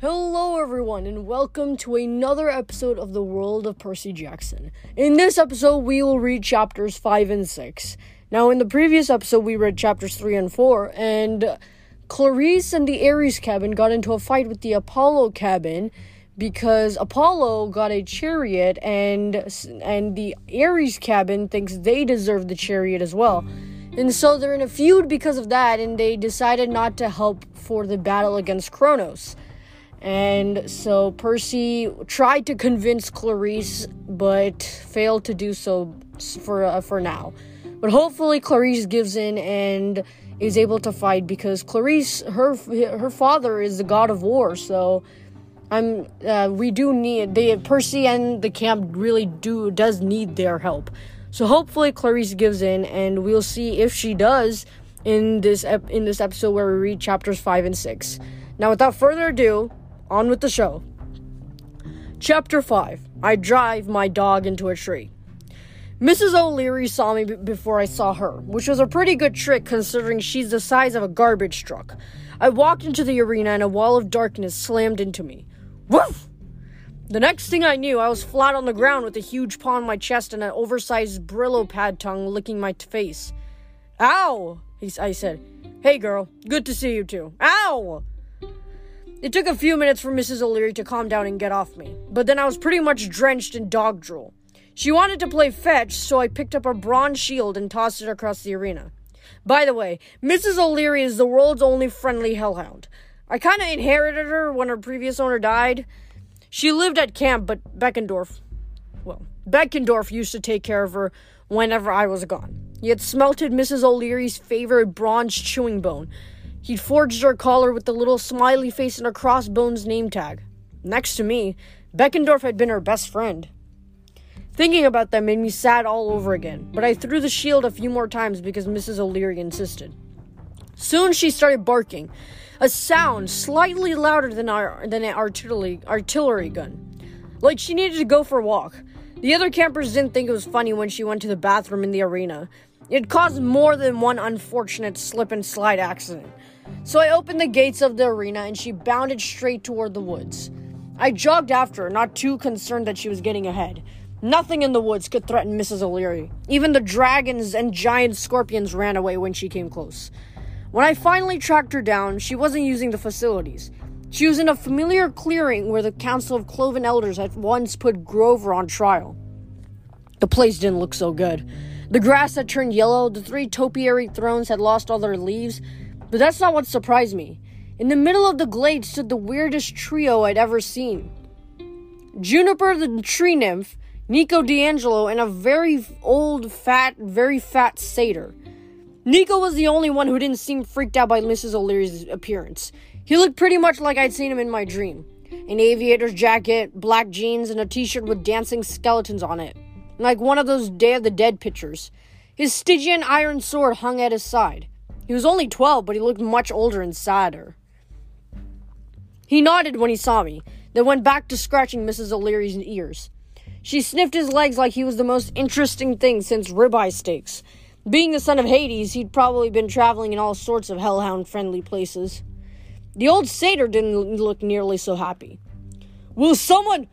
Hello, everyone, and welcome to another episode of The World of Percy Jackson. In this episode, we will read chapters 5 and 6. Now, in the previous episode, we read chapters 3 and 4, and Clarisse and the Ares cabin got into a fight with the Apollo cabin because Apollo got a chariot, and, and the Ares cabin thinks they deserve the chariot as well. And so they're in a feud because of that, and they decided not to help for the battle against Kronos. And so Percy tried to convince Clarisse, but failed to do so for uh, for now. But hopefully Clarisse gives in and is able to fight because Clarisse, her her father is the god of war. So I'm uh, we do need they Percy and the camp really do does need their help. So hopefully Clarisse gives in, and we'll see if she does in this ep- in this episode where we read chapters five and six. Now, without further ado, on with the show. Chapter 5 I Drive My Dog into a Tree. Mrs. O'Leary saw me b- before I saw her, which was a pretty good trick considering she's the size of a garbage truck. I walked into the arena and a wall of darkness slammed into me. Woof! The next thing I knew, I was flat on the ground with a huge paw on my chest and an oversized Brillo pad tongue licking my t- face. Ow! I said. Hey girl, good to see you too. Ow! It took a few minutes for Mrs. O'Leary to calm down and get off me, but then I was pretty much drenched in dog drool. She wanted to play fetch, so I picked up a bronze shield and tossed it across the arena. By the way, Mrs. O'Leary is the world's only friendly hellhound. I kinda inherited her when her previous owner died. She lived at camp, but Beckendorf, well, Beckendorf used to take care of her whenever I was gone. He had smelted Mrs. O'Leary's favorite bronze chewing bone, He'd forged her collar with the little smiley face and a crossbones name tag. Next to me, Beckendorf had been her best friend. Thinking about that made me sad all over again, but I threw the shield a few more times because Mrs. O'Leary insisted. Soon she started barking, a sound slightly louder than our than an artillery artillery gun, like she needed to go for a walk. The other campers didn't think it was funny when she went to the bathroom in the arena. It caused more than one unfortunate slip and slide accident. So I opened the gates of the arena and she bounded straight toward the woods. I jogged after her, not too concerned that she was getting ahead. Nothing in the woods could threaten Mrs. O'Leary. Even the dragons and giant scorpions ran away when she came close. When I finally tracked her down, she wasn't using the facilities. She was in a familiar clearing where the Council of Cloven Elders had once put Grover on trial. The place didn't look so good. The grass had turned yellow, the three topiary thrones had lost all their leaves, but that's not what surprised me. In the middle of the glade stood the weirdest trio I'd ever seen Juniper the tree nymph, Nico di Angelo, and a very old, fat, very fat satyr. Nico was the only one who didn't seem freaked out by Mrs. O'Leary's appearance. He looked pretty much like I'd seen him in my dream an aviator's jacket, black jeans, and a t shirt with dancing skeletons on it, like one of those Day of the Dead pictures. His Stygian iron sword hung at his side. He was only 12, but he looked much older and sadder. He nodded when he saw me, then went back to scratching Mrs. O'Leary's ears. She sniffed his legs like he was the most interesting thing since ribeye steaks. Being the son of Hades, he'd probably been traveling in all sorts of hellhound friendly places. The old satyr didn't look nearly so happy. Will someone.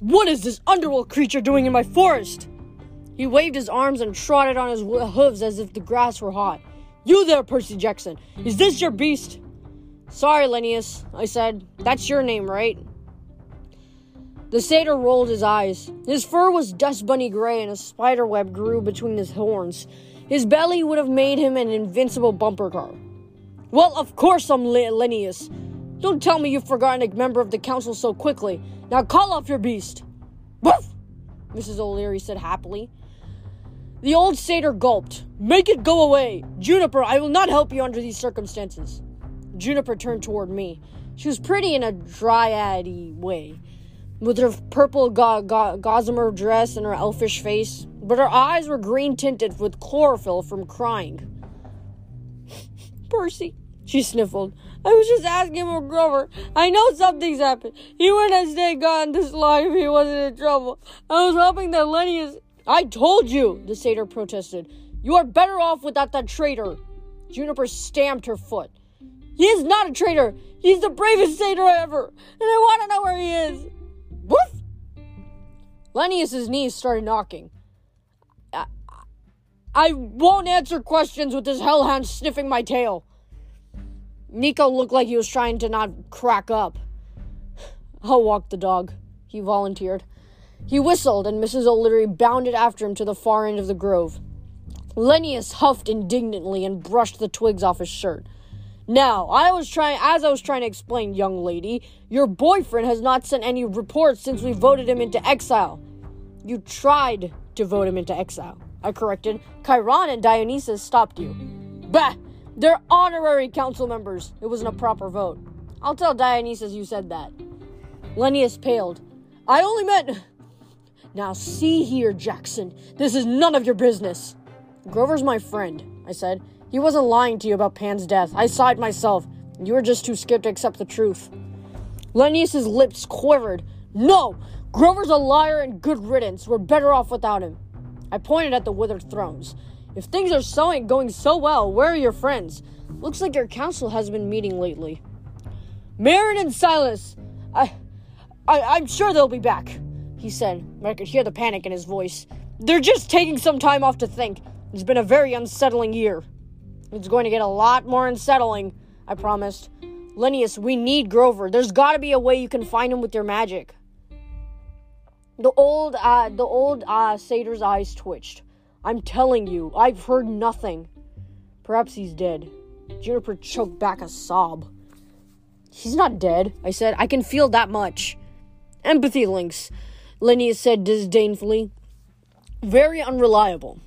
What is this underworld creature doing in my forest? He waved his arms and trotted on his hooves as if the grass were hot. You there, Percy Jackson. Is this your beast? Sorry, Leneus, I said. That's your name, right? The satyr rolled his eyes. His fur was dust bunny gray and a spider web grew between his horns. His belly would have made him an invincible bumper car. Well, of course I'm Leneus. Don't tell me you've forgotten a member of the council so quickly. Now call off your beast. Woof! Mrs. O'Leary said happily. The old satyr gulped. Make it go away! Juniper, I will not help you under these circumstances. Juniper turned toward me. She was pretty in a dryady way, with her purple go- go- gossamer dress and her elfish face, but her eyes were green tinted with chlorophyll from crying. Percy, she sniffled. I was just asking for Grover. I know something's happened. He wouldn't have stayed gone this long if he wasn't in trouble. I was hoping that Leneus. I told you, the satyr protested. You are better off without that traitor. Juniper stamped her foot. He is not a traitor. He's the bravest satyr ever, and I want to know where he is. Woof! Leneus's knees started knocking. I, I won't answer questions with this hellhound sniffing my tail. Nico looked like he was trying to not crack up. I'll walk the dog, he volunteered. He whistled, and Mrs. O'Leary bounded after him to the far end of the grove. Leneus huffed indignantly and brushed the twigs off his shirt. Now, I was trying, as I was trying to explain, young lady, your boyfriend has not sent any reports since we voted him into exile. You tried to vote him into exile, I corrected. Chiron and Dionysus stopped you. Bah! They're honorary council members. It wasn't a proper vote. I'll tell Dionysus you said that. Leneus paled. I only meant. Now, see here, Jackson. This is none of your business. Grover's my friend, I said. He wasn't lying to you about Pan's death. I saw it myself. You were just too scared to accept the truth. Leneus's lips quivered. No! Grover's a liar and good riddance. We're better off without him. I pointed at the withered thrones. If things are so going so well, where are your friends? Looks like your council has been meeting lately. Marin and Silas, I, I, I'm sure they'll be back, he said. I could hear the panic in his voice. They're just taking some time off to think. It's been a very unsettling year. It's going to get a lot more unsettling, I promised. Leneus, we need Grover. There's got to be a way you can find him with your magic. The old, uh, the old uh, satyr's eyes twitched. I'm telling you, I've heard nothing. Perhaps he's dead. Juniper choked back a sob. He's not dead, I said. I can feel that much. Empathy links, Leneus said disdainfully. Very unreliable.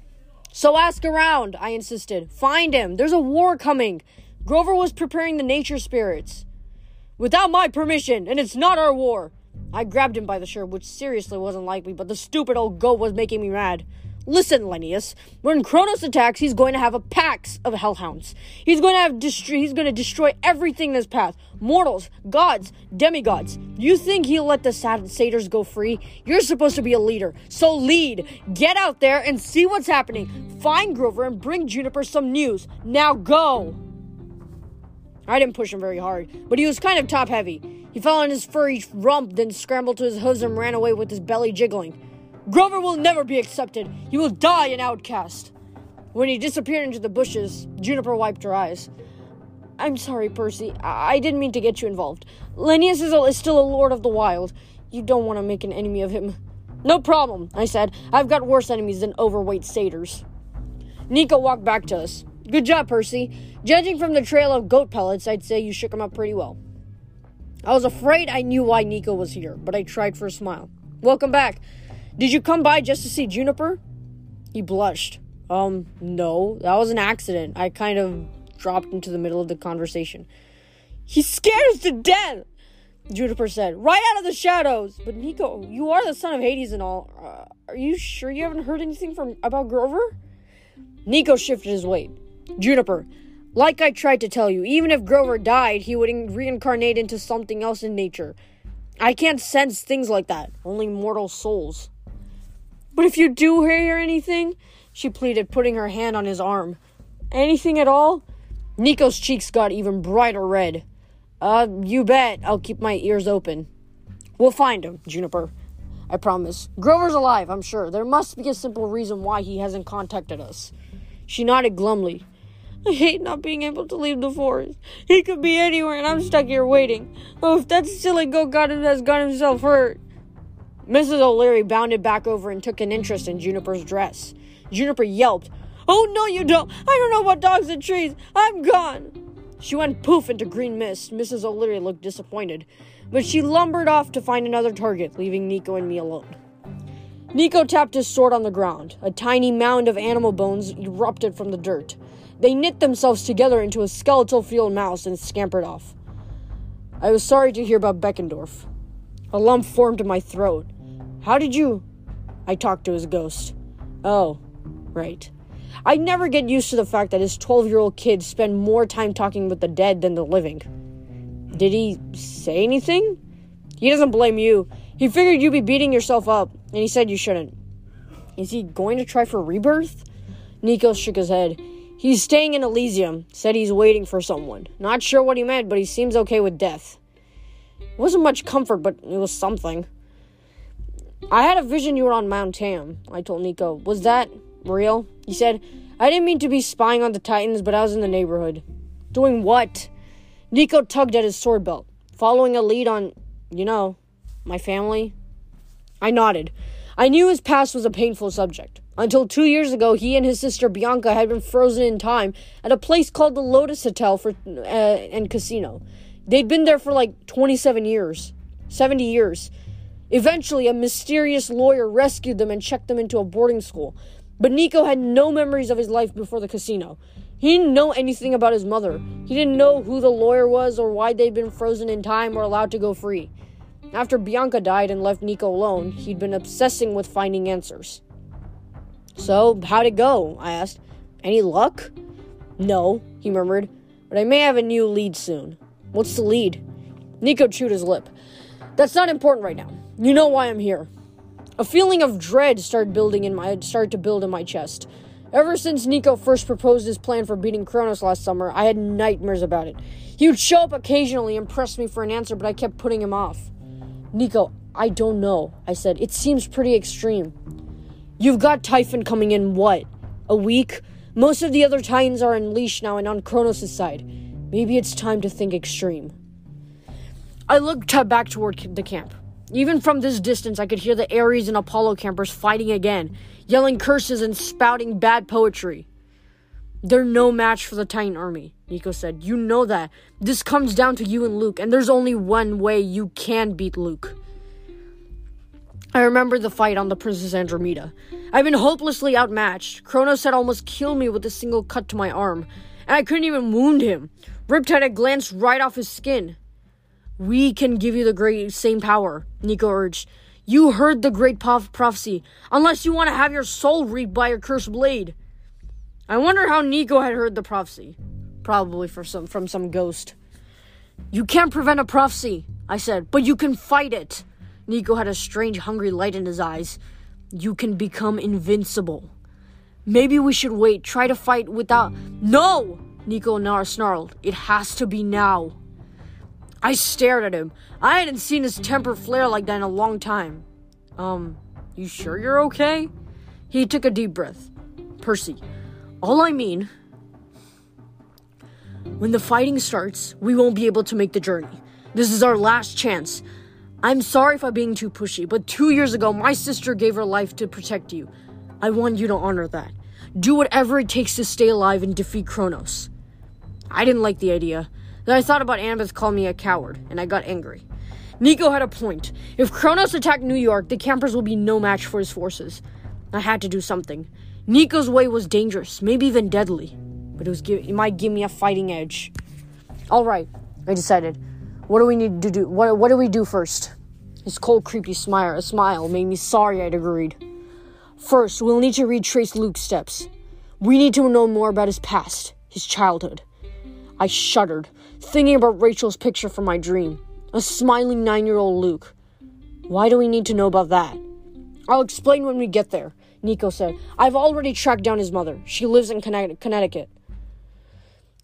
So ask around, I insisted. Find him. There's a war coming. Grover was preparing the nature spirits. Without my permission, and it's not our war. I grabbed him by the shirt, which seriously wasn't like me, but the stupid old goat was making me mad. Listen, Leneus, when Kronos attacks, he's going to have a pack of hellhounds. He's going to have destro- he's going to destroy everything in his path. Mortals, gods, demigods. You think he'll let the satyrs go free? You're supposed to be a leader. So lead. Get out there and see what's happening. Find Grover and bring Juniper some news. Now go. I didn't push him very hard, but he was kind of top heavy. He fell on his furry rump, then scrambled to his hooves and ran away with his belly jiggling. Grover will never be accepted. He will die an outcast. When he disappeared into the bushes, Juniper wiped her eyes. I'm sorry, Percy. I, I didn't mean to get you involved. Leneus is, a- is still a lord of the wild. You don't want to make an enemy of him. No problem, I said. I've got worse enemies than overweight satyrs. Nico walked back to us. Good job, Percy. Judging from the trail of goat pellets, I'd say you shook him up pretty well. I was afraid I knew why Nico was here, but I tried for a smile. Welcome back. Did you come by just to see Juniper? He blushed. Um, no, that was an accident. I kind of dropped into the middle of the conversation. He scared us to death, Juniper said, right out of the shadows. But Nico, you are the son of Hades and all. Uh, are you sure you haven't heard anything from about Grover? Nico shifted his weight. Juniper, like I tried to tell you, even if Grover died, he would reincarnate into something else in nature. I can't sense things like that, only mortal souls. But if you do hear anything, she pleaded, putting her hand on his arm. Anything at all? Nico's cheeks got even brighter red. Uh, you bet. I'll keep my ears open. We'll find him, Juniper. I promise. Grover's alive, I'm sure. There must be a simple reason why he hasn't contacted us. She nodded glumly. I hate not being able to leave the forest. He could be anywhere, and I'm stuck here waiting. Oh, if that silly goat got him, has got himself hurt. Mrs. O'Leary bounded back over and took an interest in Juniper's dress. Juniper yelped, Oh, no, you don't! I don't know about dogs and trees! I'm gone! She went poof into green mist. Mrs. O'Leary looked disappointed, but she lumbered off to find another target, leaving Nico and me alone. Nico tapped his sword on the ground. A tiny mound of animal bones erupted from the dirt. They knit themselves together into a skeletal field mouse and scampered off. I was sorry to hear about Beckendorf. A lump formed in my throat. How did you? I talked to his ghost. Oh, right. I never get used to the fact that his 12 year old kids spend more time talking with the dead than the living. Did he say anything? He doesn't blame you. He figured you'd be beating yourself up, and he said you shouldn't. Is he going to try for rebirth? Nico shook his head. He's staying in Elysium. Said he's waiting for someone. Not sure what he meant, but he seems okay with death. Wasn't much comfort, but it was something. I had a vision you were on Mount Tam, I told Nico. Was that real? He said, I didn't mean to be spying on the Titans, but I was in the neighborhood. Doing what? Nico tugged at his sword belt, following a lead on, you know, my family. I nodded. I knew his past was a painful subject. Until two years ago, he and his sister Bianca had been frozen in time at a place called the Lotus Hotel for uh, and Casino. They'd been there for like 27 years, 70 years. Eventually, a mysterious lawyer rescued them and checked them into a boarding school. But Nico had no memories of his life before the casino. He didn't know anything about his mother. He didn't know who the lawyer was or why they'd been frozen in time or allowed to go free. After Bianca died and left Nico alone, he'd been obsessing with finding answers. So, how'd it go? I asked. Any luck? No, he murmured, but I may have a new lead soon. What's the lead? Nico chewed his lip. That's not important right now. You know why I'm here. A feeling of dread started building in my started to build in my chest. Ever since Nico first proposed his plan for beating Kronos last summer, I had nightmares about it. He would show up occasionally and press me for an answer, but I kept putting him off. Nico, I don't know, I said. It seems pretty extreme. You've got Typhon coming in what? A week? Most of the other Titans are unleashed now and on Kronos' side. Maybe it's time to think extreme. I looked back toward the camp. Even from this distance, I could hear the Ares and Apollo campers fighting again, yelling curses and spouting bad poetry. They're no match for the Titan army, Nico said. You know that. This comes down to you and Luke, and there's only one way you can beat Luke. I remember the fight on the Princess Andromeda. I've been hopelessly outmatched. Kronos had almost killed me with a single cut to my arm, and I couldn't even wound him. Riptide had glanced right off his skin. We can give you the great same power, Nico urged. You heard the great prophecy, unless you want to have your soul reaped by your cursed blade. I wonder how Nico had heard the prophecy. Probably from some from some ghost. You can't prevent a prophecy, I said, but you can fight it. Nico had a strange hungry light in his eyes. You can become invincible. Maybe we should wait, try to fight without No! Nico snarled. It has to be now. I stared at him. I hadn't seen his temper flare like that in a long time. Um, you sure you're okay? He took a deep breath. Percy, all I mean, when the fighting starts, we won't be able to make the journey. This is our last chance. I'm sorry if I'm being too pushy, but two years ago, my sister gave her life to protect you. I want you to honor that. Do whatever it takes to stay alive and defeat Kronos. I didn't like the idea. Then I thought about Annabeth calling me a coward, and I got angry. Nico had a point. If Kronos attacked New York, the campers will be no match for his forces. I had to do something. Nico's way was dangerous, maybe even deadly, but it was it might give me a fighting edge. All right, I decided. What do we need to do? What what do we do first? His cold, creepy smile, a smile made me sorry I'd agreed. First, we'll need to retrace Luke's steps. We need to know more about his past, his childhood. I shuddered, thinking about Rachel's picture from my dream a smiling nine year old Luke. Why do we need to know about that? I'll explain when we get there, Nico said. I've already tracked down his mother. She lives in Connecticut.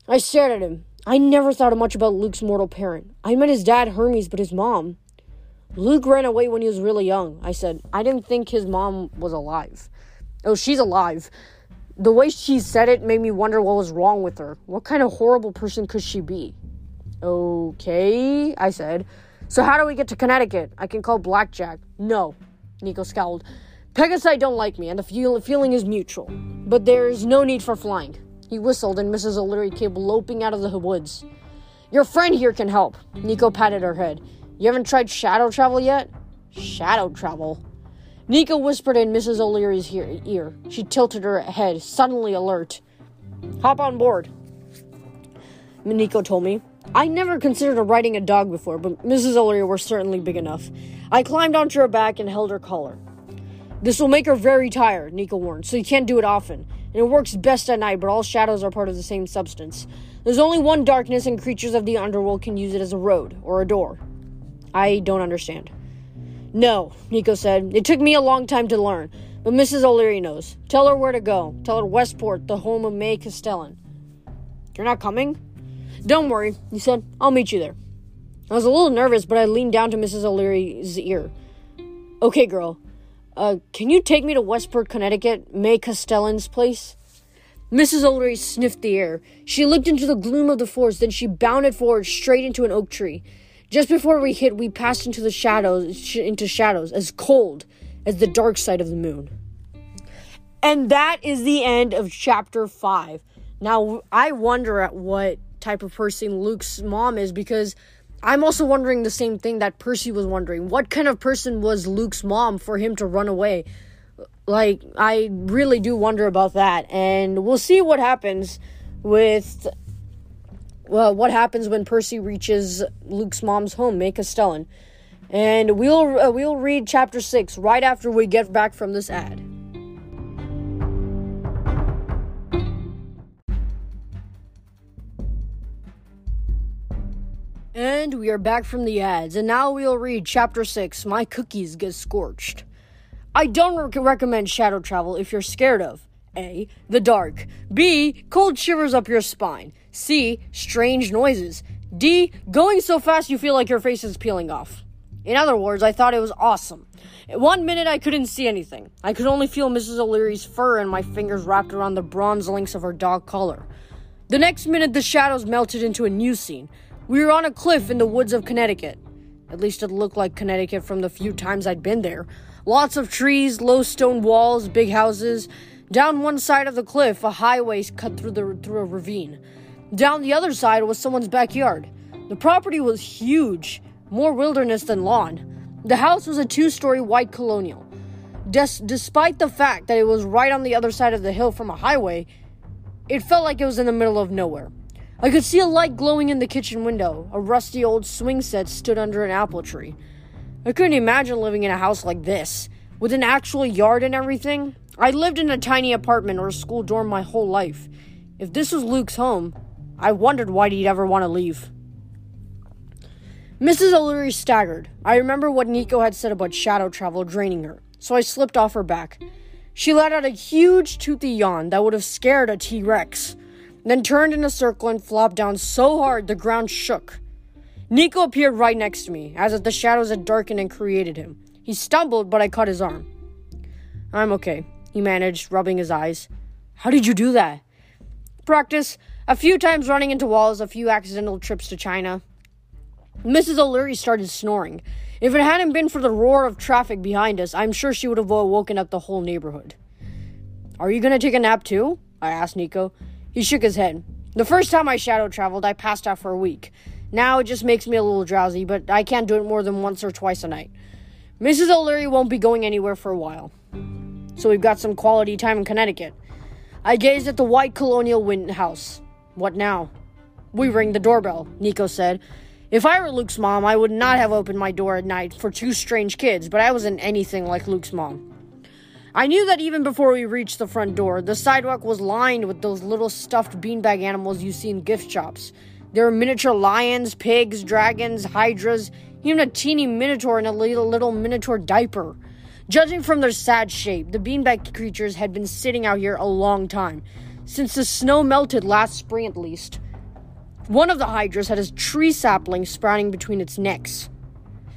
I stared at him. I never thought much about Luke's mortal parent. I met his dad, Hermes, but his mom. Luke ran away when he was really young, I said. I didn't think his mom was alive. Oh, she's alive. The way she said it made me wonder what was wrong with her. What kind of horrible person could she be? Okay, I said. So how do we get to Connecticut? I can call Blackjack. No, Nico scowled. Pegasi don't like me, and the feel- feeling is mutual. But there's no need for flying. He whistled, and Mrs. O'Leary came loping out of the woods. Your friend here can help. Nico patted her head. You haven't tried shadow travel yet? Shadow travel? Nico whispered in Mrs. O'Leary's ear. She tilted her head, suddenly alert. Hop on board. Nico told me. I never considered riding a dog before, but Mrs. O'Leary was certainly big enough. I climbed onto her back and held her collar. This will make her very tired, Nico warned, so you can't do it often. And it works best at night, but all shadows are part of the same substance. There's only one darkness, and creatures of the underworld can use it as a road or a door. I don't understand. No, Nico said. It took me a long time to learn, But Mrs. O'Leary knows. Tell her where to go. Tell her Westport, the home of May Castellan. You're not coming? Don't worry, he said. I'll meet you there. I was a little nervous, but I leaned down to Mrs. O'Leary's ear. Okay, girl. Uh, can you take me to Westport, Connecticut, May Castellan's place? Mrs. O'Leary sniffed the air. She looked into the gloom of the forest, then she bounded forward straight into an oak tree. Just before we hit, we passed into the shadows, into shadows, as cold as the dark side of the moon. And that is the end of chapter 5. Now, I wonder at what type of person Luke's mom is because I'm also wondering the same thing that Percy was wondering. What kind of person was Luke's mom for him to run away? Like, I really do wonder about that. And we'll see what happens with. Well, what happens when Percy reaches Luke's mom's home, May Castellan. And we'll uh, we'll read chapter 6 right after we get back from this ad. And we are back from the ads, and now we'll read chapter 6 My Cookies Get Scorched. I don't rec- recommend shadow travel if you're scared of A. The dark, B. Cold shivers up your spine, C. Strange noises, D. Going so fast you feel like your face is peeling off. In other words, I thought it was awesome. One minute I couldn't see anything. I could only feel Mrs. O'Leary's fur and my fingers wrapped around the bronze links of her dog collar. The next minute, the shadows melted into a new scene. We were on a cliff in the woods of Connecticut. At least it looked like Connecticut from the few times I'd been there. Lots of trees, low stone walls, big houses. Down one side of the cliff, a highway cut through the through a ravine. Down the other side was someone's backyard. The property was huge, more wilderness than lawn. The house was a two-story white colonial. Des- despite the fact that it was right on the other side of the hill from a highway, it felt like it was in the middle of nowhere. I could see a light glowing in the kitchen window. A rusty old swing set stood under an apple tree. I couldn't imagine living in a house like this, with an actual yard and everything. I lived in a tiny apartment or a school dorm my whole life. If this was Luke's home, I wondered why he'd ever want to leave. Mrs. O'Leary staggered. I remember what Nico had said about shadow travel draining her, so I slipped off her back. She let out a huge toothy yawn that would have scared a T Rex then turned in a circle and flopped down so hard the ground shook. Nico appeared right next to me, as if the shadows had darkened and created him. He stumbled, but I caught his arm. I'm okay, he managed, rubbing his eyes. How did you do that? Practice. A few times running into walls, a few accidental trips to China. Mrs. O'Leary started snoring. If it hadn't been for the roar of traffic behind us, I'm sure she would have woken up the whole neighborhood. Are you gonna take a nap too? I asked Nico. He shook his head. The first time I shadow traveled, I passed out for a week. Now it just makes me a little drowsy, but I can't do it more than once or twice a night. Mrs. O'Leary won't be going anywhere for a while. So we've got some quality time in Connecticut. I gazed at the white colonial wind house. What now? We ring the doorbell, Nico said. If I were Luke's mom, I would not have opened my door at night for two strange kids, but I wasn't anything like Luke's mom. I knew that even before we reached the front door, the sidewalk was lined with those little stuffed beanbag animals you see in gift shops. There were miniature lions, pigs, dragons, hydras, even a teeny minotaur in a little, little minotaur diaper. Judging from their sad shape, the beanbag creatures had been sitting out here a long time, since the snow melted last spring at least. One of the hydras had a tree sapling sprouting between its necks.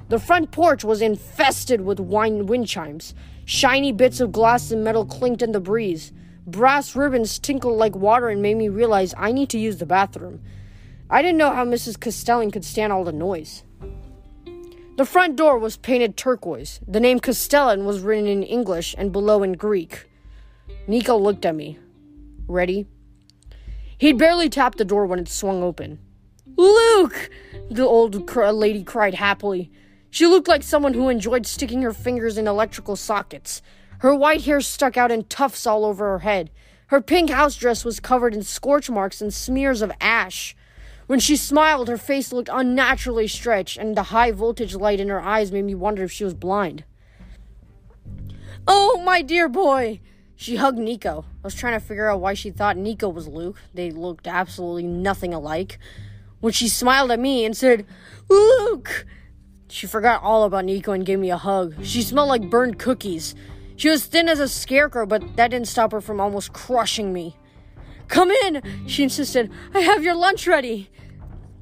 The front porch was infested with wine wind chimes. Shiny bits of glass and metal clinked in the breeze. Brass ribbons tinkled like water and made me realize I need to use the bathroom. I didn't know how Mrs. Castellan could stand all the noise. The front door was painted turquoise. The name Castellan was written in English and below in Greek. Nico looked at me. Ready? He'd barely tapped the door when it swung open. Luke! The old cr- lady cried happily. She looked like someone who enjoyed sticking her fingers in electrical sockets. Her white hair stuck out in tufts all over her head. Her pink house dress was covered in scorch marks and smears of ash. When she smiled, her face looked unnaturally stretched, and the high voltage light in her eyes made me wonder if she was blind. Oh, my dear boy! She hugged Nico. I was trying to figure out why she thought Nico was Luke. They looked absolutely nothing alike. When she smiled at me and said, Luke! She forgot all about Nico and gave me a hug. She smelled like burned cookies. She was thin as a scarecrow, but that didn't stop her from almost crushing me. Come in, she insisted. I have your lunch ready.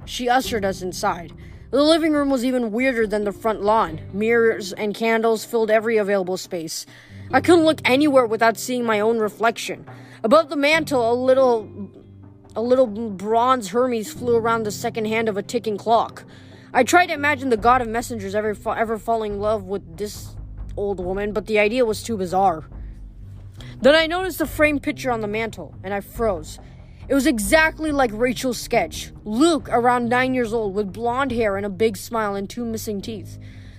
She ushered us inside. The living room was even weirder than the front lawn. Mirrors and candles filled every available space. I couldn't look anywhere without seeing my own reflection. Above the mantel, a little a little bronze Hermes flew around the second hand of a ticking clock. I tried to imagine the god of messengers ever ever falling in love with this old woman, but the idea was too bizarre. Then I noticed a framed picture on the mantel, and I froze. It was exactly like Rachel's sketch. Luke, around nine years old, with blonde hair and a big smile and two missing teeth.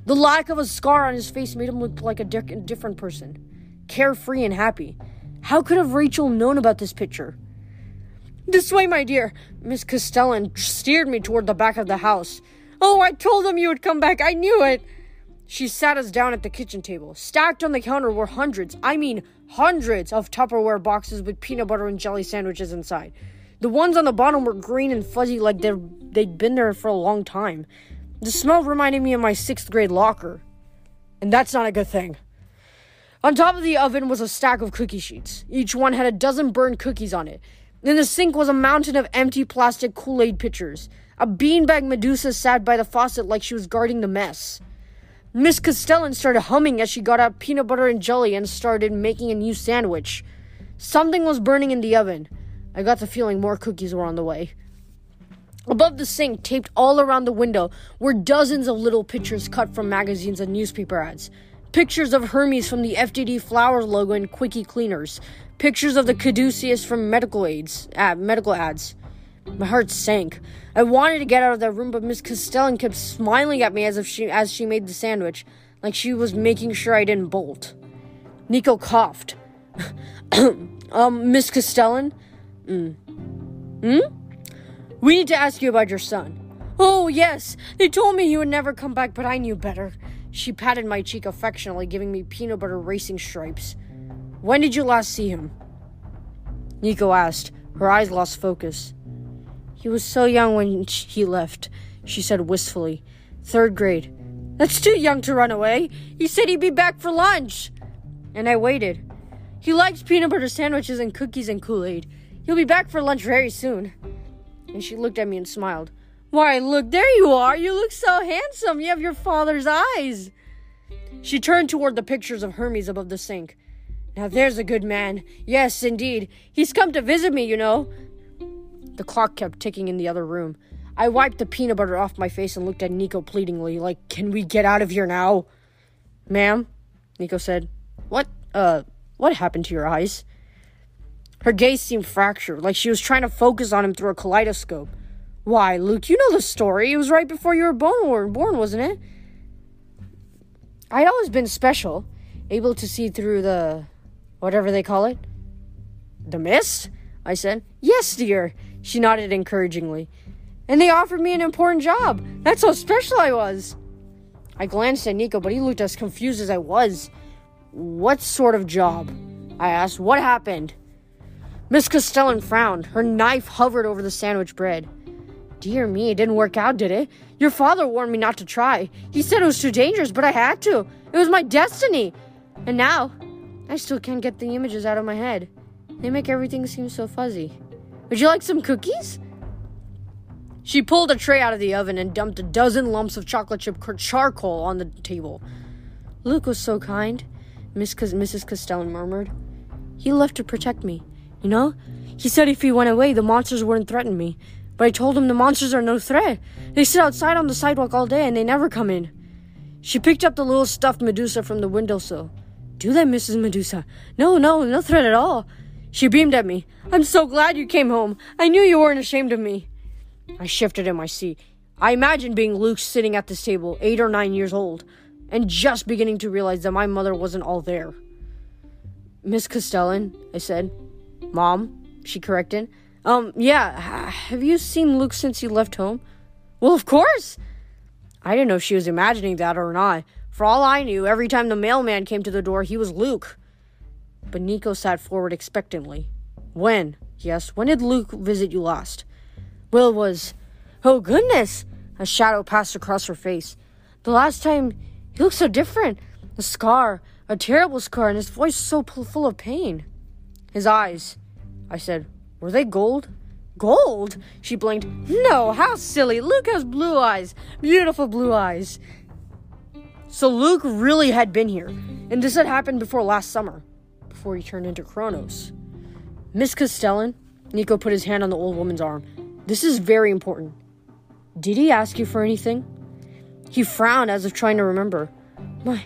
The lack of a scar on his face made him look like a di- different person, carefree and happy. How could have Rachel known about this picture? This way, my dear. Miss Castellan steered me toward the back of the house. Oh, I told them you would come back. I knew it. She sat us down at the kitchen table. Stacked on the counter were hundreds, I mean hundreds, of Tupperware boxes with peanut butter and jelly sandwiches inside. The ones on the bottom were green and fuzzy like they'd been there for a long time. The smell reminded me of my sixth grade locker. And that's not a good thing. On top of the oven was a stack of cookie sheets. Each one had a dozen burned cookies on it. In the sink was a mountain of empty plastic Kool Aid pitchers. A beanbag Medusa sat by the faucet like she was guarding the mess. Miss Castellan started humming as she got out peanut butter and jelly and started making a new sandwich. Something was burning in the oven. I got the feeling more cookies were on the way. Above the sink, taped all around the window, were dozens of little pictures cut from magazines and newspaper ads. Pictures of Hermes from the FTD Flowers logo and Quickie Cleaners. Pictures of the caduceus from medical aids, uh, medical ads. My heart sank. I wanted to get out of that room, but Miss Castellan kept smiling at me as if she as she made the sandwich, like she was making sure I didn't bolt. Nico coughed. um, Miss Castellan? Mm. Hmm? We need to ask you about your son. Oh, yes. They told me he would never come back, but I knew better. She patted my cheek affectionately, giving me peanut butter racing stripes. When did you last see him? Nico asked. Her eyes lost focus. He was so young when he left, she said wistfully. Third grade. That's too young to run away. He said he'd be back for lunch. And I waited. He likes peanut butter sandwiches and cookies and Kool Aid. He'll be back for lunch very soon. And she looked at me and smiled. Why, look, there you are. You look so handsome. You have your father's eyes. She turned toward the pictures of Hermes above the sink. Now there's a good man. Yes, indeed. He's come to visit me, you know. The clock kept ticking in the other room. I wiped the peanut butter off my face and looked at Nico pleadingly, like, Can we get out of here now? Ma'am, Nico said. What, uh, what happened to your eyes? Her gaze seemed fractured, like she was trying to focus on him through a kaleidoscope. Why, Luke, you know the story. It was right before you were born, wasn't it? I'd always been special, able to see through the. whatever they call it. The mist? I said. Yes, dear. She nodded encouragingly. And they offered me an important job. That's how special I was. I glanced at Nico, but he looked as confused as I was. What sort of job? I asked. What happened? Miss Castellan frowned. Her knife hovered over the sandwich bread. Dear me, it didn't work out, did it? Your father warned me not to try. He said it was too dangerous, but I had to. It was my destiny. And now, I still can't get the images out of my head. They make everything seem so fuzzy. Would you like some cookies? She pulled a tray out of the oven and dumped a dozen lumps of chocolate chip charcoal on the table. Luke was so kind, Miss Mrs. Castellan murmured. He left to protect me. You know? He said if he went away, the monsters wouldn't threaten me. But I told him the monsters are no threat. They sit outside on the sidewalk all day and they never come in. She picked up the little stuffed Medusa from the windowsill. Do that, Mrs. Medusa. No, no, no threat at all. She beamed at me. I'm so glad you came home. I knew you weren't ashamed of me. I shifted in my seat. I imagined being Luke sitting at this table, eight or nine years old, and just beginning to realize that my mother wasn't all there. Miss Castellan, I said. Mom, she corrected. Um, yeah, have you seen Luke since you left home? Well, of course! I didn't know if she was imagining that or not. For all I knew, every time the mailman came to the door, he was Luke. But Nico sat forward expectantly. When? Yes. When did Luke visit you last? Will was. Oh, goodness! A shadow passed across her face. The last time, he looked so different. A scar, A terrible scar, and his voice so full of pain. His eyes, I said, were they gold? Gold? She blinked. No, how silly. Luke has blue eyes. Beautiful blue eyes. So Luke really had been here, and this had happened before last summer, before he turned into Kronos. Miss Castellan, Nico put his hand on the old woman's arm. This is very important. Did he ask you for anything? He frowned as if trying to remember. My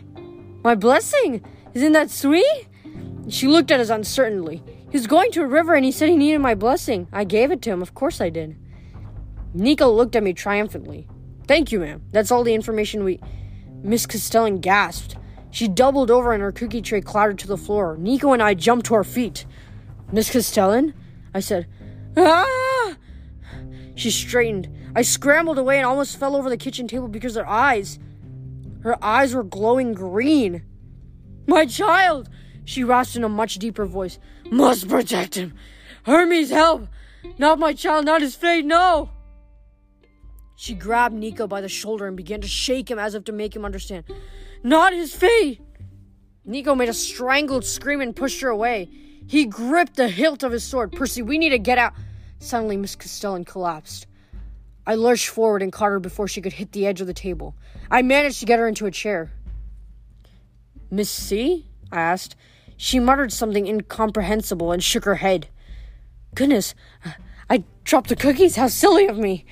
my blessing? Isn't that sweet? She looked at us uncertainly. He was going to a river and he said he needed my blessing. I gave it to him. Of course I did. Nico looked at me triumphantly. Thank you, ma'am. That's all the information we. Miss Castellan gasped. She doubled over and her cookie tray clattered to the floor. Nico and I jumped to our feet. Miss Castellan? I said. Ah! She straightened. I scrambled away and almost fell over the kitchen table because her eyes. Her eyes were glowing green. My child! She rasped in a much deeper voice. Must protect him. Hermes, help! Not my child, not his fate, no! She grabbed Nico by the shoulder and began to shake him as if to make him understand. Not his fate! Nico made a strangled scream and pushed her away. He gripped the hilt of his sword. Percy, we need to get out. Suddenly, Miss Castellan collapsed. I lurched forward and caught her before she could hit the edge of the table. I managed to get her into a chair. Miss C? I asked. She muttered something incomprehensible and shook her head. Goodness, I dropped the cookies? How silly of me!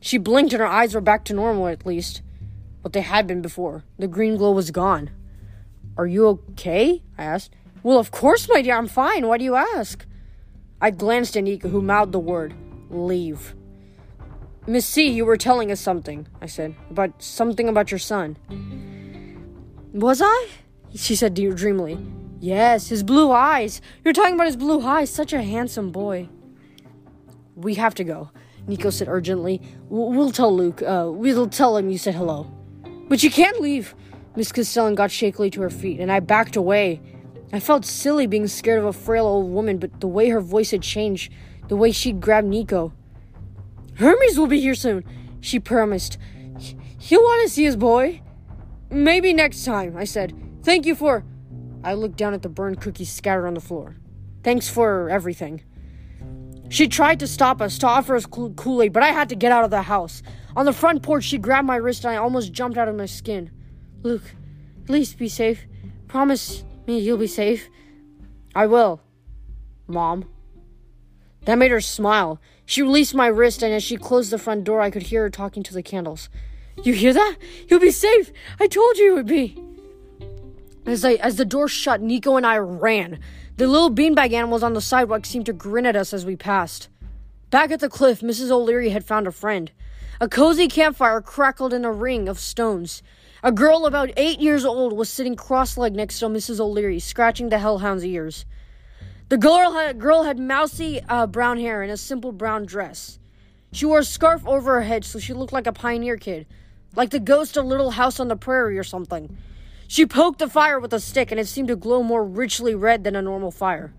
She blinked and her eyes were back to normal at least. But they had been before. The green glow was gone. Are you okay? I asked. Well, of course, my dear, I'm fine. Why do you ask? I glanced at Nico, who mouthed the word, leave. Miss C, you were telling us something, I said, about something about your son. Was I? She said dreamily. Yes, his blue eyes. You're talking about his blue eyes. Such a handsome boy. We have to go, Nico said urgently. We'll tell Luke. Uh, we'll tell him you said hello. But you can't leave. Miss Castellan got shakily to her feet, and I backed away. I felt silly being scared of a frail old woman, but the way her voice had changed, the way she'd grabbed Nico. Hermes will be here soon, she promised. He'll want to see his boy. Maybe next time, I said. Thank you for. I looked down at the burned cookies scattered on the floor. Thanks for everything. She tried to stop us, to offer us Kool Aid, but I had to get out of the house. On the front porch, she grabbed my wrist and I almost jumped out of my skin. Luke, at least be safe. Promise me you'll be safe. I will, Mom. That made her smile. She released my wrist, and as she closed the front door, I could hear her talking to the candles. You hear that? You'll be safe. I told you you would be. As, I, as the door shut, Nico and I ran. The little beanbag animals on the sidewalk seemed to grin at us as we passed. Back at the cliff, Mrs. O'Leary had found a friend. A cozy campfire crackled in a ring of stones. A girl about eight years old was sitting cross legged next to Mrs. O'Leary, scratching the hellhound's ears. The girl had, girl had mousy uh, brown hair and a simple brown dress. She wore a scarf over her head so she looked like a pioneer kid, like the ghost of Little House on the Prairie or something. She poked the fire with a stick, and it seemed to glow more richly red than a normal fire.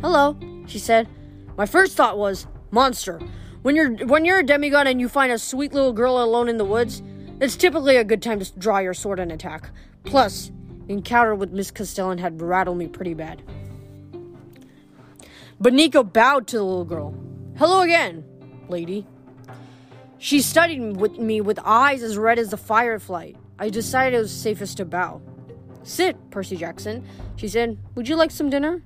Hello, she said. My first thought was, monster. When you're when you're a demigod and you find a sweet little girl alone in the woods, it's typically a good time to draw your sword and attack. Plus, the encounter with Miss Castellan had rattled me pretty bad. But Nico bowed to the little girl. Hello again, lady. She studied with me with eyes as red as the firefly. I decided it was safest to bow. Sit, Percy Jackson, she said. Would you like some dinner?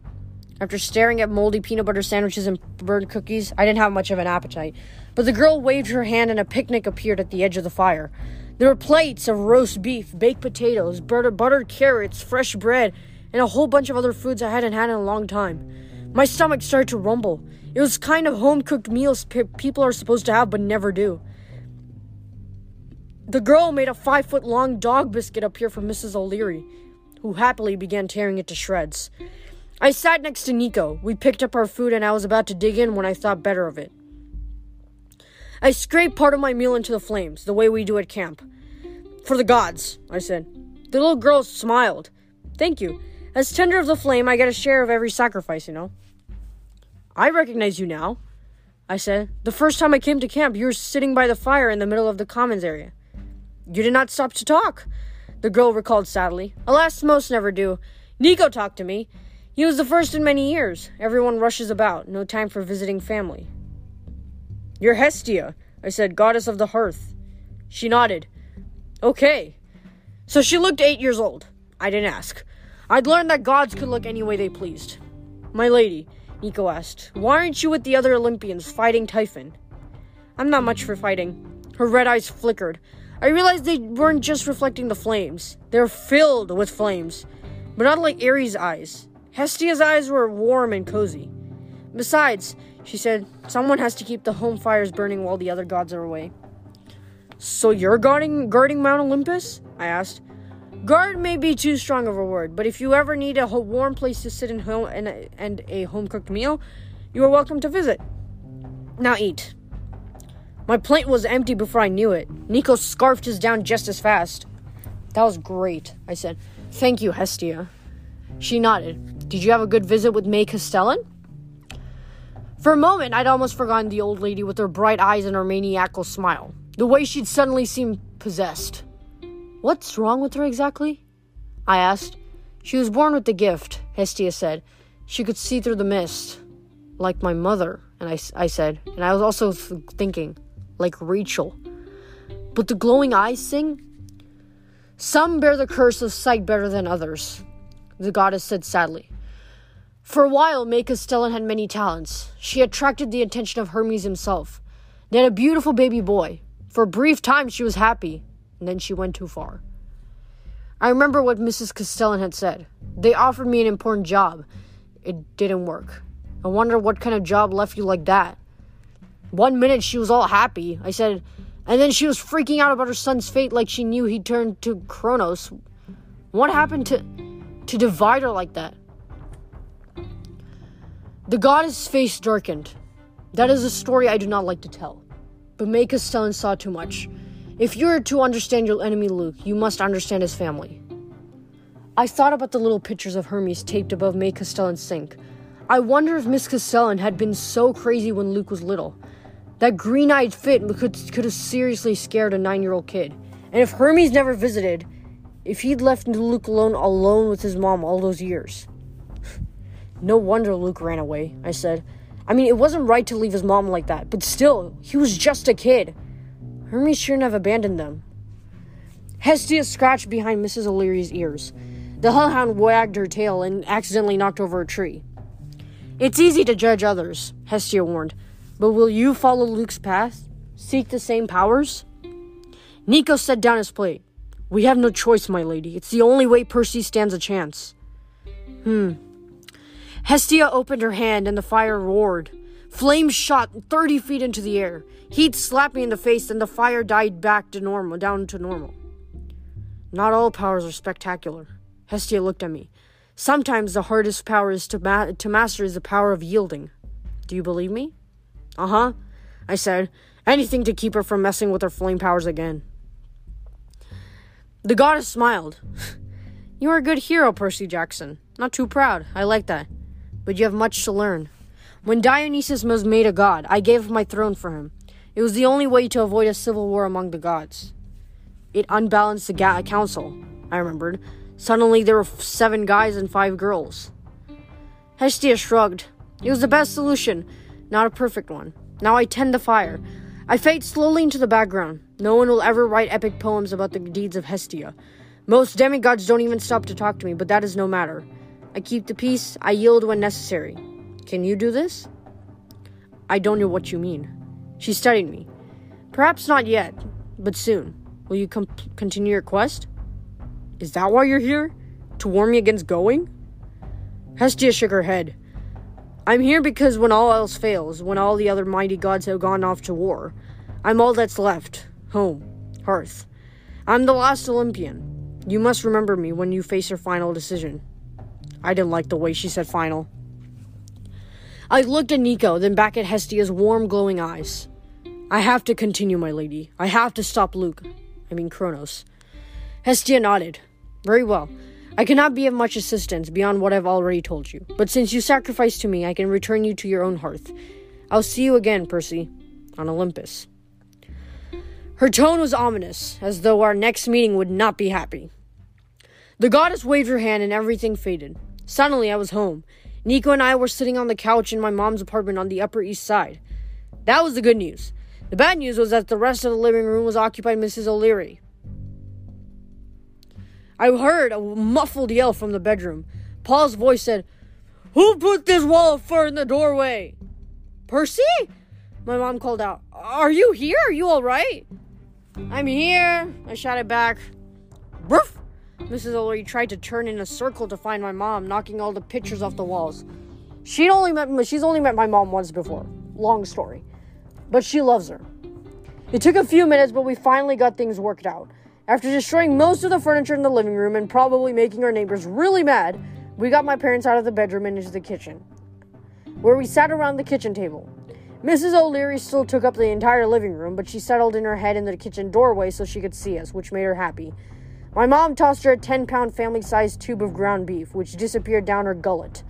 After staring at moldy peanut butter sandwiches and burned cookies, I didn't have much of an appetite. But the girl waved her hand and a picnic appeared at the edge of the fire. There were plates of roast beef, baked potatoes, buttered, buttered carrots, fresh bread, and a whole bunch of other foods I hadn't had in a long time. My stomach started to rumble. It was kind of home cooked meals people are supposed to have but never do. The girl made a five foot long dog biscuit appear for Mrs. O'Leary, who happily began tearing it to shreds. I sat next to Nico. We picked up our food, and I was about to dig in when I thought better of it. I scraped part of my meal into the flames, the way we do at camp. For the gods, I said. The little girl smiled. Thank you. As tender of the flame, I get a share of every sacrifice, you know. I recognize you now, I said. The first time I came to camp, you were sitting by the fire in the middle of the commons area. You did not stop to talk. the girl recalled sadly. Alas, most never do. Nico talked to me. He was the first in many years. Everyone rushes about, no time for visiting family. You're Hestia, I said, goddess of the hearth. She nodded. Okay. So she looked eight years old. I didn't ask. I'd learned that gods could look any way they pleased. My lady, Nico asked, why aren't you with the other Olympians fighting Typhon? I'm not much for fighting. Her red eyes flickered. I realized they weren't just reflecting the flames, they're filled with flames, but not like Ares' eyes. Hestia's eyes were warm and cozy. Besides, she said, someone has to keep the home fires burning while the other gods are away. So you're guarding guarding Mount Olympus? I asked. Guard may be too strong of a word, but if you ever need a warm place to sit in home and, and a home cooked meal, you are welcome to visit. Now eat. My plate was empty before I knew it. Nico scarfed his down just as fast. That was great, I said. Thank you, Hestia. She nodded. Did you have a good visit with May Castellan? For a moment, I'd almost forgotten the old lady with her bright eyes and her maniacal smile. The way she'd suddenly seemed possessed. What's wrong with her exactly? I asked. She was born with the gift, Hestia said. She could see through the mist. Like my mother, and I, I said. And I was also th- thinking, like Rachel. But the glowing eyes thing? Some bear the curse of sight better than others, the goddess said sadly. For a while, May Castellan had many talents. She attracted the attention of Hermes himself. They had a beautiful baby boy. For a brief time, she was happy, and then she went too far. I remember what Mrs. Castellan had said. They offered me an important job. It didn't work. I wonder what kind of job left you like that. One minute she was all happy. I said, and then she was freaking out about her son's fate like she knew he'd turned to Kronos. What happened to to divide her like that? The goddess' face darkened. That is a story I do not like to tell. But May Castellan saw too much. If you are to understand your enemy Luke, you must understand his family. I thought about the little pictures of Hermes taped above May Castellan's sink. I wonder if Miss Castellan had been so crazy when Luke was little. That green eyed fit could, could have seriously scared a nine year old kid. And if Hermes never visited, if he'd left Luke alone alone with his mom all those years. no wonder Luke ran away, I said. I mean, it wasn't right to leave his mom like that, but still, he was just a kid. Hermes shouldn't have abandoned them. Hestia scratched behind Mrs. O'Leary's ears. The hellhound wagged her tail and accidentally knocked over a tree. It's easy to judge others, Hestia warned, but will you follow Luke's path? Seek the same powers? Nico set down his plate. We have no choice, my lady. It's the only way Percy stands a chance. Hmm. Hestia opened her hand and the fire roared. Flames shot 30 feet into the air. Heat slapped me in the face and the fire died back to normal, down to normal. Not all powers are spectacular. Hestia looked at me. Sometimes the hardest power is to, ma- to master is the power of yielding. Do you believe me? Uh huh, I said. Anything to keep her from messing with her flame powers again. The goddess smiled. you are a good hero, Percy Jackson. Not too proud. I like that. But you have much to learn. When Dionysus was made a god, I gave my throne for him. It was the only way to avoid a civil war among the gods. It unbalanced the ga- council, I remembered. Suddenly there were seven guys and five girls. Hestia shrugged. It was the best solution, not a perfect one. Now I tend the fire. I fade slowly into the background. No one will ever write epic poems about the deeds of Hestia. Most demigods don't even stop to talk to me, but that is no matter. I keep the peace, I yield when necessary. Can you do this? I don't know what you mean. She studied me. Perhaps not yet, but soon. Will you com- continue your quest? Is that why you're here? To warn me against going? Hestia shook her head. I'm here because when all else fails, when all the other mighty gods have gone off to war, I'm all that's left home, hearth. I'm the last Olympian. You must remember me when you face your final decision. I didn't like the way she said final. I looked at Nico, then back at Hestia's warm, glowing eyes. I have to continue, my lady. I have to stop Luke. I mean, Kronos. Hestia nodded. Very well. I cannot be of much assistance beyond what I've already told you, but since you sacrificed to me, I can return you to your own hearth. I'll see you again, Percy, on Olympus. Her tone was ominous, as though our next meeting would not be happy. The goddess waved her hand and everything faded. Suddenly, I was home. Nico and I were sitting on the couch in my mom's apartment on the Upper East Side. That was the good news. The bad news was that the rest of the living room was occupied by Mrs. O'Leary. I heard a muffled yell from the bedroom. Paul's voice said, Who put this wall of fur in the doorway? Percy? My mom called out, Are you here? Are you alright? I'm here, I shouted back. Mrs. O'Leary tried to turn in a circle to find my mom, knocking all the pictures off the walls. She'd only met she's only met my mom once before. Long story. But she loves her. It took a few minutes, but we finally got things worked out. After destroying most of the furniture in the living room and probably making our neighbors really mad, we got my parents out of the bedroom and into the kitchen, where we sat around the kitchen table. Mrs. O'Leary still took up the entire living room, but she settled in her head in the kitchen doorway so she could see us, which made her happy. My mom tossed her a 10 pound family sized tube of ground beef, which disappeared down her gullet.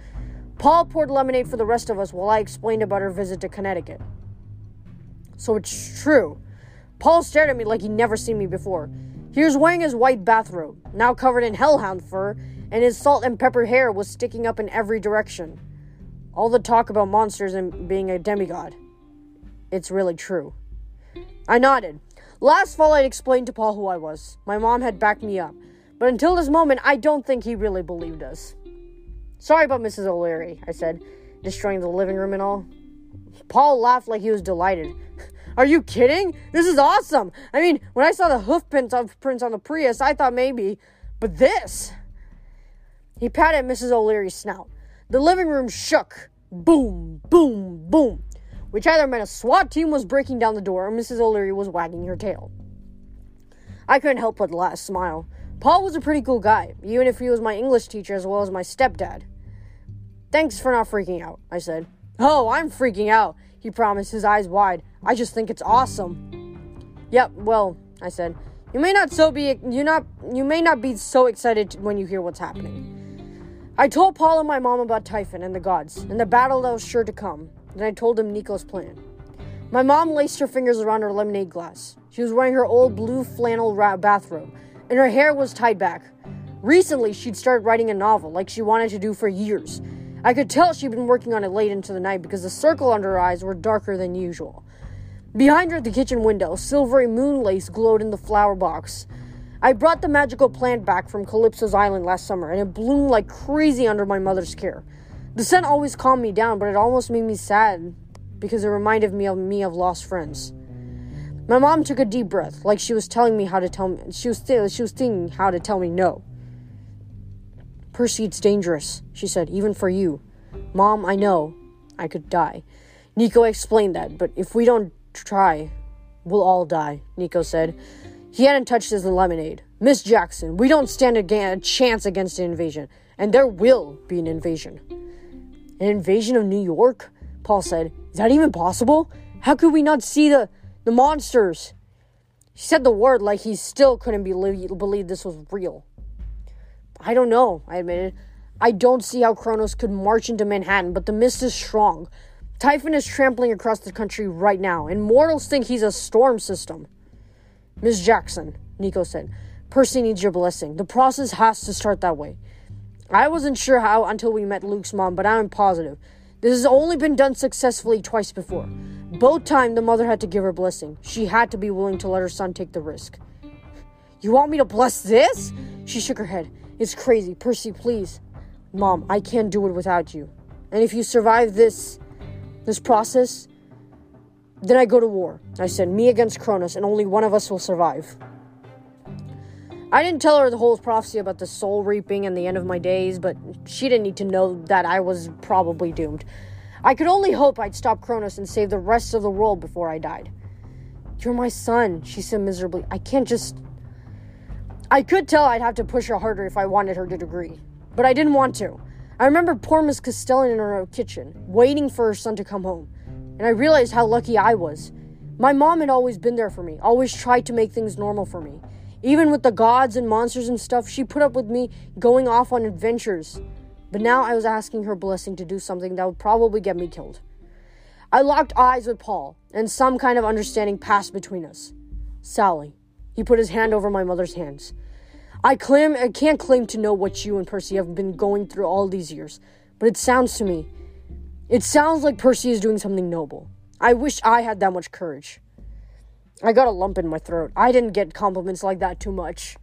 Paul poured lemonade for the rest of us while I explained about her visit to Connecticut. So it's true. Paul stared at me like he'd never seen me before. He was wearing his white bathrobe, now covered in hellhound fur, and his salt and pepper hair was sticking up in every direction. All the talk about monsters and being a demigod. It's really true. I nodded. Last fall, I'd explained to Paul who I was. My mom had backed me up. But until this moment, I don't think he really believed us. Sorry about Mrs. O'Leary, I said, destroying the living room and all. Paul laughed like he was delighted. Are you kidding? This is awesome. I mean, when I saw the hoof prints on the Prius, I thought maybe, but this. He patted Mrs. O'Leary's snout. The living room shook. Boom, boom, boom. Which either meant a SWAT team was breaking down the door or Mrs. O'Leary was wagging her tail. I couldn't help but laugh, smile. Paul was a pretty cool guy, even if he was my English teacher as well as my stepdad. Thanks for not freaking out, I said. Oh, I'm freaking out, he promised, his eyes wide. I just think it's awesome. Yep, well, I said. You may not so be you not you may not be so excited when you hear what's happening. I told Paul and my mom about Typhon and the gods and the battle that was sure to come. Then I told him Nico's plan. My mom laced her fingers around her lemonade glass. She was wearing her old blue flannel bathrobe, and her hair was tied back. Recently, she'd started writing a novel like she wanted to do for years. I could tell she'd been working on it late into the night because the circle under her eyes were darker than usual. Behind her at the kitchen window, silvery moon lace glowed in the flower box. I brought the magical plant back from Calypso's island last summer, and it bloomed like crazy under my mother's care. The scent always calmed me down, but it almost made me sad because it reminded me of me of lost friends. My mom took a deep breath, like she was telling me how to tell me. She was th- she was thinking how to tell me no. Percy, it's dangerous, she said, even for you. Mom, I know I could die. Nico explained that, but if we don't try, we'll all die, Nico said. He hadn't touched his lemonade. Miss Jackson, we don't stand a chance against an invasion, and there will be an invasion. An invasion of New York? Paul said. Is that even possible? How could we not see the, the monsters? He said the word like he still couldn't believe this was real. I don't know, I admitted. I don't see how Kronos could march into Manhattan, but the mist is strong. Typhon is trampling across the country right now, and mortals think he's a storm system. Miss Jackson, Nico said, Percy needs your blessing. The process has to start that way. I wasn't sure how until we met Luke's mom, but I'm positive. This has only been done successfully twice before. Both times the mother had to give her blessing. She had to be willing to let her son take the risk. You want me to bless this? She shook her head. It's crazy. Percy, please. Mom, I can't do it without you. And if you survive this this process, then I go to war. I said, me against Kronos, and only one of us will survive. I didn't tell her the whole prophecy about the soul reaping and the end of my days, but she didn't need to know that I was probably doomed. I could only hope I'd stop Kronos and save the rest of the world before I died. You're my son, she said miserably. I can't just. I could tell I'd have to push her harder if I wanted her to agree, but I didn't want to. I remember poor Miss Castellan in her kitchen, waiting for her son to come home, and I realized how lucky I was. My mom had always been there for me, always tried to make things normal for me. Even with the gods and monsters and stuff, she put up with me going off on adventures. But now I was asking her blessing to do something that would probably get me killed. I locked eyes with Paul, and some kind of understanding passed between us. Sally. He put his hand over my mother's hands. I claim I can't claim to know what you and Percy have been going through all these years, but it sounds to me it sounds like Percy is doing something noble. I wish I had that much courage. I got a lump in my throat. I didn't get compliments like that too much.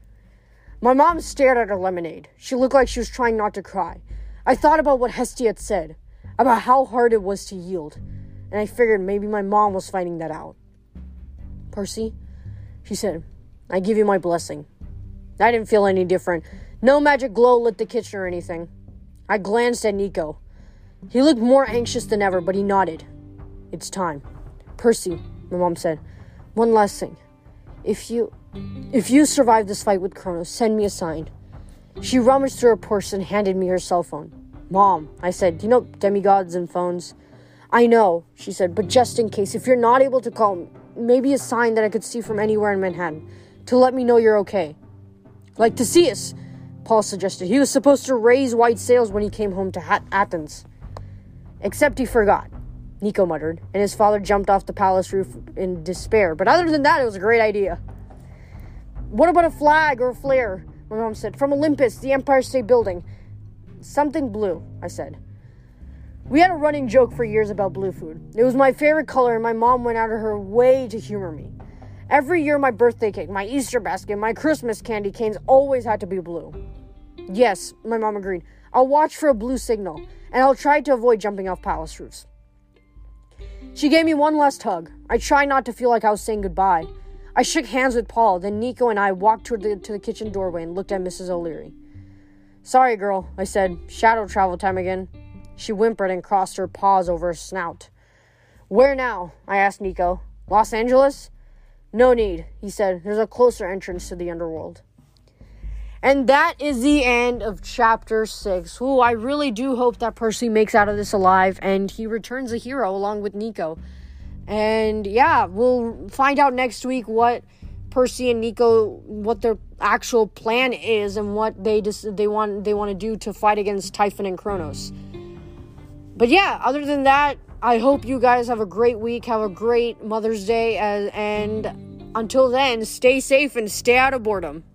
My mom stared at her lemonade. She looked like she was trying not to cry. I thought about what Hestia had said, about how hard it was to yield, and I figured maybe my mom was finding that out. Percy, she said, I give you my blessing. I didn't feel any different. No magic glow lit the kitchen or anything. I glanced at Nico. He looked more anxious than ever, but he nodded. It's time. Percy, my mom said, one last thing. If you if you survive this fight with Kronos, send me a sign. She rummaged through her purse and handed me her cell phone. Mom, I said, you know demigods and phones? I know, she said, but just in case, if you're not able to call, maybe a sign that I could see from anywhere in Manhattan to let me know you're okay. Like Theseus, Paul suggested. He was supposed to raise white sails when he came home to Athens. Except he forgot, Nico muttered, and his father jumped off the palace roof in despair. But other than that, it was a great idea. What about a flag or a flare? My mom said. From Olympus, the Empire State Building. Something blue, I said. We had a running joke for years about blue food. It was my favorite color, and my mom went out of her way to humor me. Every year, my birthday cake, my Easter basket, my Christmas candy canes always had to be blue. Yes, my mom agreed. I'll watch for a blue signal and I'll try to avoid jumping off palace roofs. She gave me one last hug. I tried not to feel like I was saying goodbye. I shook hands with Paul, then Nico and I walked toward the, to the kitchen doorway and looked at Mrs. O'Leary. Sorry, girl, I said. Shadow travel time again. She whimpered and crossed her paws over her snout. Where now? I asked Nico. Los Angeles? No need, he said. There's a closer entrance to the underworld. And that is the end of chapter six. Ooh, I really do hope that Percy makes out of this alive and he returns a hero along with Nico. And yeah, we'll find out next week what Percy and Nico what their actual plan is and what they just they want they want to do to fight against Typhon and Kronos. But yeah, other than that, I hope you guys have a great week, have a great Mother's Day, and, until then, stay safe and stay out of boredom.